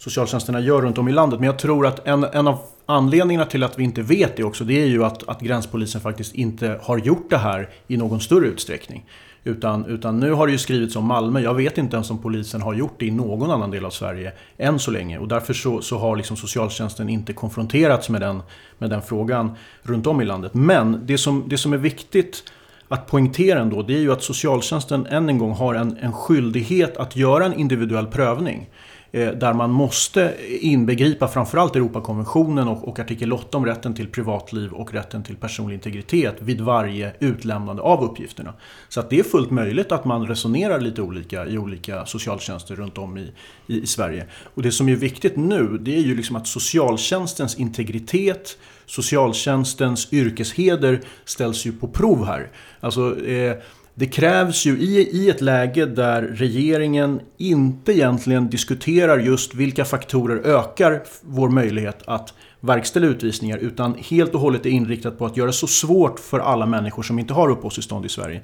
socialtjänsterna gör runt om i landet. Men jag tror att en, en av anledningarna till att vi inte vet det också, det är ju att, att gränspolisen faktiskt inte har gjort det här i någon större utsträckning. Utan, utan nu har det ju skrivits om Malmö. Jag vet inte ens om polisen har gjort det i någon annan del av Sverige än så länge. Och därför så, så har liksom socialtjänsten inte konfronterats med den, med den frågan runt om i landet. Men det som, det som är viktigt att poängtera ändå, det är ju att socialtjänsten än en gång har en, en skyldighet att göra en individuell prövning. Eh, där man måste inbegripa framförallt Europakonventionen och, och artikel 8 om rätten till privatliv och rätten till personlig integritet vid varje utlämnande av uppgifterna. Så att det är fullt möjligt att man resonerar lite olika i olika socialtjänster runt om i, i, i Sverige. Och det som är viktigt nu det är ju liksom att socialtjänstens integritet socialtjänstens yrkesheder ställs ju på prov här. Alltså, eh, det krävs ju i, i ett läge där regeringen inte egentligen diskuterar just vilka faktorer ökar vår möjlighet att verkställa utvisningar utan helt och hållet är inriktat på att göra så svårt för alla människor som inte har uppehållstillstånd i Sverige.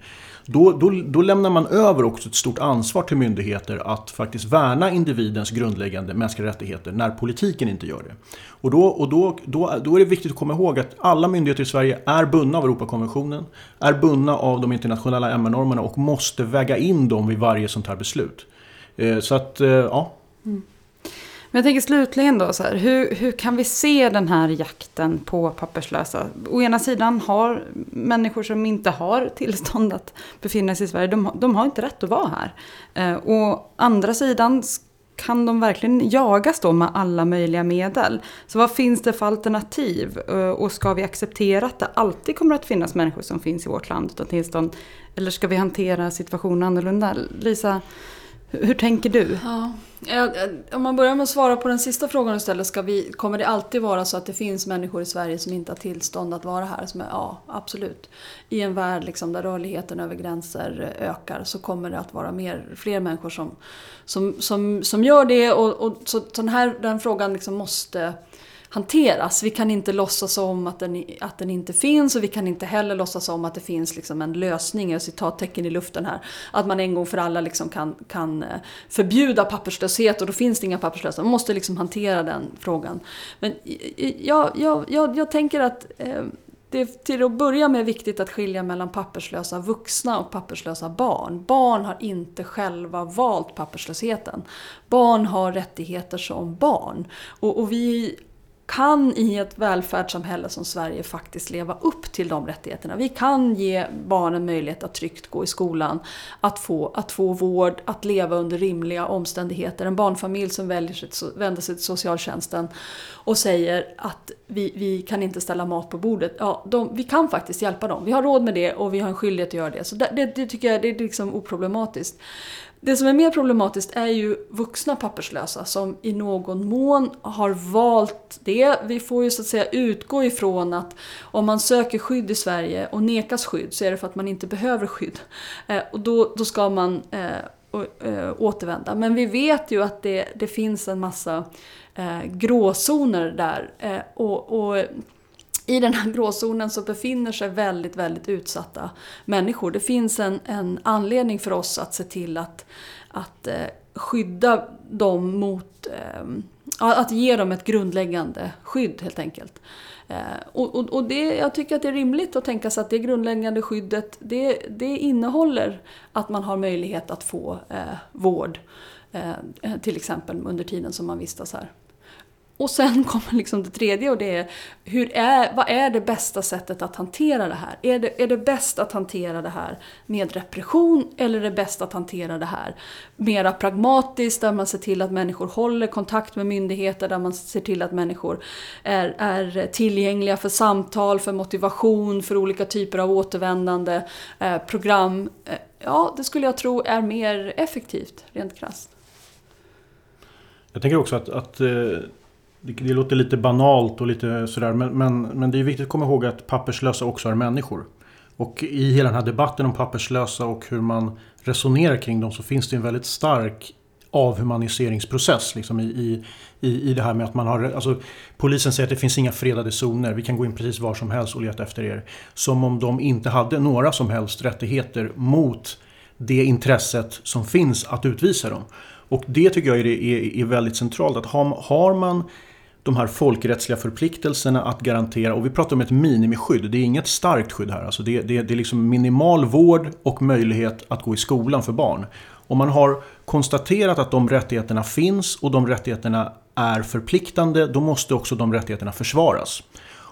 Då, då, då lämnar man över också ett stort ansvar till myndigheter att faktiskt värna individens grundläggande mänskliga rättigheter när politiken inte gör det. Och, då, och då, då, då är det viktigt att komma ihåg att alla myndigheter i Sverige är bundna av Europakonventionen, är bundna av de internationella MR-normerna och måste väga in dem vid varje sånt här beslut. Eh, så att, eh, ja. Mm. Men jag tänker slutligen då, så här, hur, hur kan vi se den här jakten på papperslösa? Å ena sidan har människor som inte har tillstånd att befinna sig i Sverige, de, de har inte rätt att vara här. Eh, å andra sidan kan de verkligen jagas då med alla möjliga medel? Så vad finns det för alternativ? Eh, och ska vi acceptera att det alltid kommer att finnas människor som finns i vårt land utan tillstånd? Eller ska vi hantera situationen annorlunda? Lisa, hur tänker du? Ja, Eh, eh, om man börjar med att svara på den sista frågan du ska vi, kommer det alltid vara så att det finns människor i Sverige som inte har tillstånd att vara här? Som är, ja, absolut. I en värld liksom där rörligheten över gränser ökar så kommer det att vara mer, fler människor som, som, som, som gör det. Och, och så, så den, här, den frågan liksom måste hanteras. Vi kan inte låtsas om att den, att den inte finns och vi kan inte heller låtsas om att det finns liksom en lösning, jag citattecken i luften här, att man en gång för alla liksom kan, kan eh, förbjuda papperslöshet och då finns det inga papperslösa. Man måste liksom hantera den frågan. Men jag, jag, jag, jag tänker att eh, det är till att börja med viktigt att skilja mellan papperslösa vuxna och papperslösa barn. Barn har inte själva valt papperslösheten. Barn har rättigheter som barn. Och, och vi kan i ett välfärdssamhälle som Sverige faktiskt leva upp till de rättigheterna. Vi kan ge barnen möjlighet att tryggt gå i skolan, att få, att få vård, att leva under rimliga omständigheter. En barnfamilj som väljer sig, vänder sig till socialtjänsten och säger att vi, vi kan inte ställa mat på bordet. Ja, de, vi kan faktiskt hjälpa dem. Vi har råd med det och vi har en skyldighet att göra det. Så det, det, tycker jag det är liksom oproblematiskt. Det som är mer problematiskt är ju vuxna papperslösa som i någon mån har valt det. Vi får ju så att säga utgå ifrån att om man söker skydd i Sverige och nekas skydd så är det för att man inte behöver skydd. Eh, och då, då ska man eh, eh, återvända. Men vi vet ju att det, det finns en massa eh, gråzoner där. Eh, och, och i den här gråzonen så befinner sig väldigt, väldigt utsatta människor. Det finns en, en anledning för oss att se till att, att eh, skydda dem mot, eh, att ge dem ett grundläggande skydd helt enkelt. Eh, och, och, det, jag tycker att det är rimligt att tänka sig att det grundläggande skyddet det, det innehåller att man har möjlighet att få eh, vård. Eh, till exempel under tiden som man vistas här. Och sen kommer liksom det tredje och det är, hur är vad är det bästa sättet att hantera det här? Är det, är det bäst att hantera det här med repression eller är det bäst att hantera det här mera pragmatiskt där man ser till att människor håller kontakt med myndigheter, där man ser till att människor är, är tillgängliga för samtal, för motivation, för olika typer av återvändande eh, program. Eh, ja, det skulle jag tro är mer effektivt, rent krasst. Jag tänker också att, att eh, det, det, låter lite banalt och lite sådär men, men, men det är viktigt att komma ihåg att papperslösa också är människor. Och i hela den här debatten om papperslösa och hur man resonerar kring dem så finns det en väldigt stark avhumaniseringsprocess liksom i, i, i det här med att man har... Alltså, polisen säger att det finns inga fredade zoner, vi kan gå in precis var som helst och leta efter er. Som om de inte hade några som helst rättigheter mot det intresset som finns att utvisa dem. Och det tycker jag är, är, är väldigt centralt. Att har, har man de här folkrättsliga förpliktelserna att garantera, och vi pratar om ett minimiskydd, det är inget starkt skydd här. Alltså det, det, det är liksom minimal vård och möjlighet att gå i skolan för barn. Om man har konstaterat att de rättigheterna finns och de rättigheterna är förpliktande, då måste också de rättigheterna försvaras.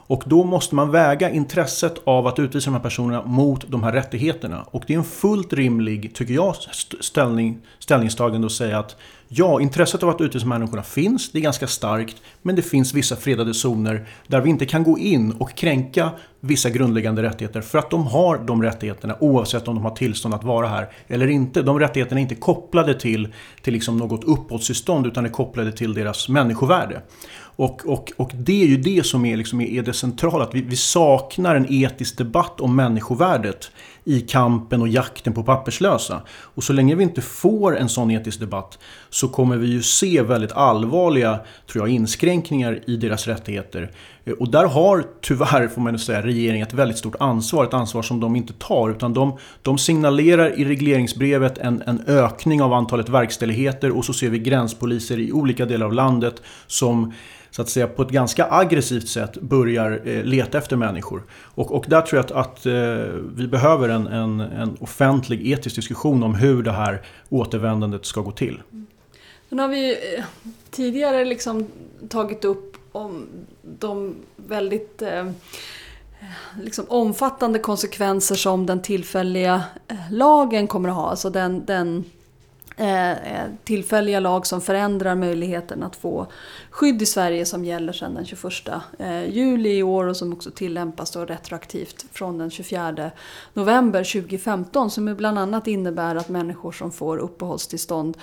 Och då måste man väga intresset av att utvisa de här personerna mot de här rättigheterna. Och det är en fullt rimlig, tycker jag, ställning, ställningstagande att säga att ja, intresset av att utvisa människorna finns, det är ganska starkt, men det finns vissa fredade zoner där vi inte kan gå in och kränka vissa grundläggande rättigheter för att de har de rättigheterna oavsett om de har tillstånd att vara här eller inte. De rättigheterna är inte kopplade till, till liksom något uppehållstillstånd utan är kopplade till deras människovärde. Och, och, och det är ju det som är, liksom, är det centrala, att vi, vi saknar en etisk debatt om människovärdet i kampen och jakten på papperslösa. Och så länge vi inte får en sån etisk debatt så kommer vi ju se väldigt allvarliga tror jag, inskränkningar i deras rättigheter. Eh, och där har tyvärr, får man säga, regeringen ett väldigt stort ansvar. Ett ansvar som de inte tar. Utan de, de signalerar i regleringsbrevet en, en ökning av antalet verkställigheter och så ser vi gränspoliser i olika delar av landet som så att säga på ett ganska aggressivt sätt börjar eh, leta efter människor. Och, och där tror jag att, att eh, vi behöver en, en, en, offentlig etisk diskussion om hur det här återvändandet ska gå till. Mm. Sen har vi eh, tidigare liksom tagit upp om de väldigt eh, liksom omfattande konsekvenser som den tillfälliga eh, lagen kommer att ha. Alltså den, den Eh, eh, tillfälliga lag som förändrar möjligheten att få skydd i Sverige som gäller sedan den 21 eh, juli i år och som också tillämpas då retroaktivt från den 24 november 2015 som bland annat innebär att människor som får uppehållstillstånd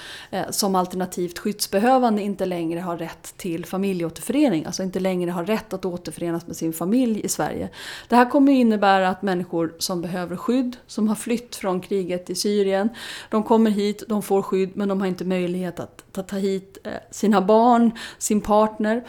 som alternativt skyddsbehövande inte längre har rätt till familjeåterförening, alltså inte längre har rätt att återförenas med sin familj i Sverige. Det här kommer innebära att människor som behöver skydd, som har flytt från kriget i Syrien, de kommer hit, de får får skydd men de har inte möjlighet att ta hit eh, sina barn, sin partner.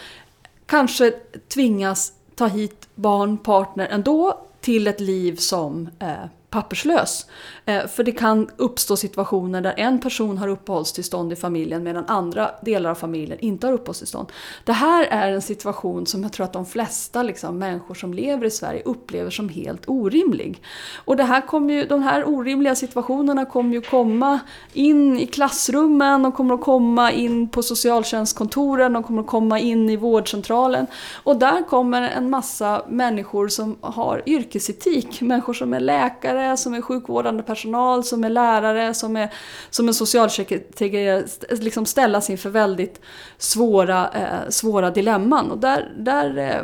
Kanske tvingas ta hit barn, partner ändå till ett liv som eh, papperslös. Eh, för det kan uppstå situationer där en person har uppehållstillstånd i familjen medan andra delar av familjen inte har uppehållstillstånd. Det här är en situation som jag tror att de flesta liksom, människor som lever i Sverige upplever som helt orimlig. Och det här kommer ju, de här orimliga situationerna kommer ju komma in i klassrummen, de kommer att komma in på socialtjänstkontoren, de kommer att komma in i vårdcentralen. Och där kommer en massa människor som har yrkesetik, människor som är läkare, som är sjukvårdande personal, som är lärare, som är, som är socialsekreterare liksom ställas inför väldigt svåra, eh, svåra dilemman. Och där, där eh,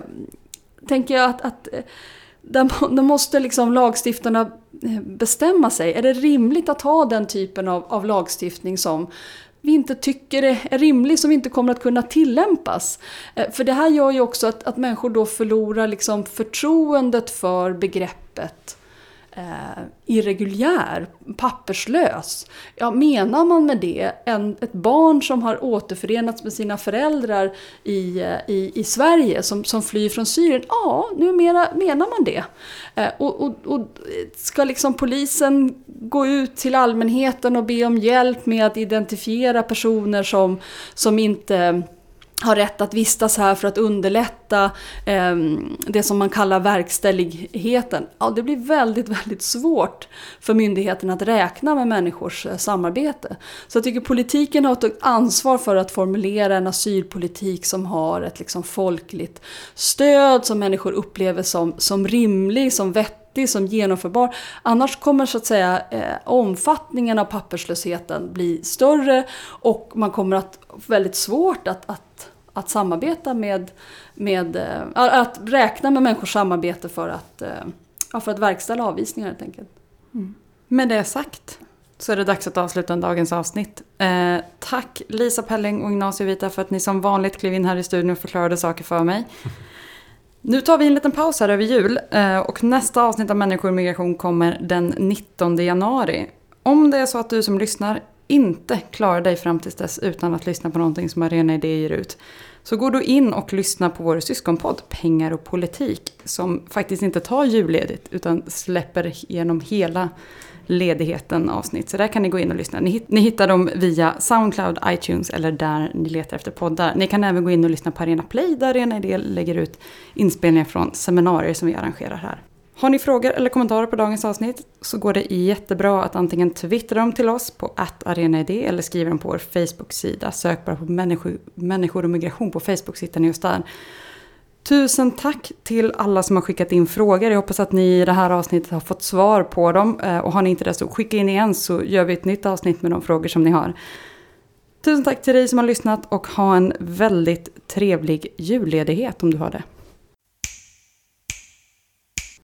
tänker jag att, att eh, där, där måste liksom lagstiftarna eh, bestämma sig. Är det rimligt att ha den typen av, av lagstiftning som vi inte tycker är rimlig, som inte kommer att kunna tillämpas. Eh, för det här gör ju också att, att människor då förlorar liksom förtroendet för begreppet eh, irreguljär, papperslös. Ja, menar man med det en, ett barn som har återförenats med sina föräldrar i, eh, i, i Sverige som, som flyr från Syrien? Ja, numera menar man det. Eh, och, och, och ska liksom polisen gå ut till allmänheten och be om hjälp med att identifiera personer som, som inte har rätt att vistas här för att underlätta eh, det som man kallar verkställigheten. Ja, det blir väldigt, väldigt svårt för myndigheten att räkna med människors eh, samarbete. Så jag tycker politiken har ett ansvar för att formulera en asylpolitik som har ett liksom folkligt stöd, som människor upplever som, som rimlig, som vettig som genomförbar. Annars kommer så att säga eh, omfattningen av papperslösheten bli större och man kommer att väldigt svårt att, att, att samarbeta med, med eh, att räkna med människors samarbete för att, eh, för att verkställa avvisningar helt enkelt. Mm. Med det sagt så är det dags att avsluta dagens avsnitt. Eh, tack Lisa Pelling och Ignacio Vita för att ni som vanligt klev in här i studion och förklarade saker för mig. Nu tar vi en liten paus här över jul eh, och nästa avsnitt av Människor och migration kommer den 19 januari. Om det är så att du som lyssnar inte klarar dig fram tills dess utan att lyssna på någonting som Arena Idé ger ut så går du in och lyssnar på vår syskonpodd Pengar och politik som faktiskt inte tar julledigt utan släpper genom hela ledigheten avsnitt. Så där kan ni gå in och lyssna. Ni, ni hittar dem via Soundcloud, iTunes eller där ni letar efter poddar. Ni kan även gå in och lyssna på Arena Play där Arena Idé lägger ut inspelningar från seminarier som vi arrangerar här. Har ni frågor eller kommentarer på dagens avsnitt så går det jättebra att antingen twittra dem till oss på arenaid eller skriva dem på vår Facebook-sida. Sök bara på människor, människor och migration på Facebook så hittar ni oss där. Tusen tack till alla som har skickat in frågor. Jag hoppas att ni i det här avsnittet har fått svar på dem. Eh, och har ni inte det så skicka in igen så gör vi ett nytt avsnitt med de frågor som ni har. Tusen tack till dig som har lyssnat och ha en väldigt trevlig julledighet om du har det.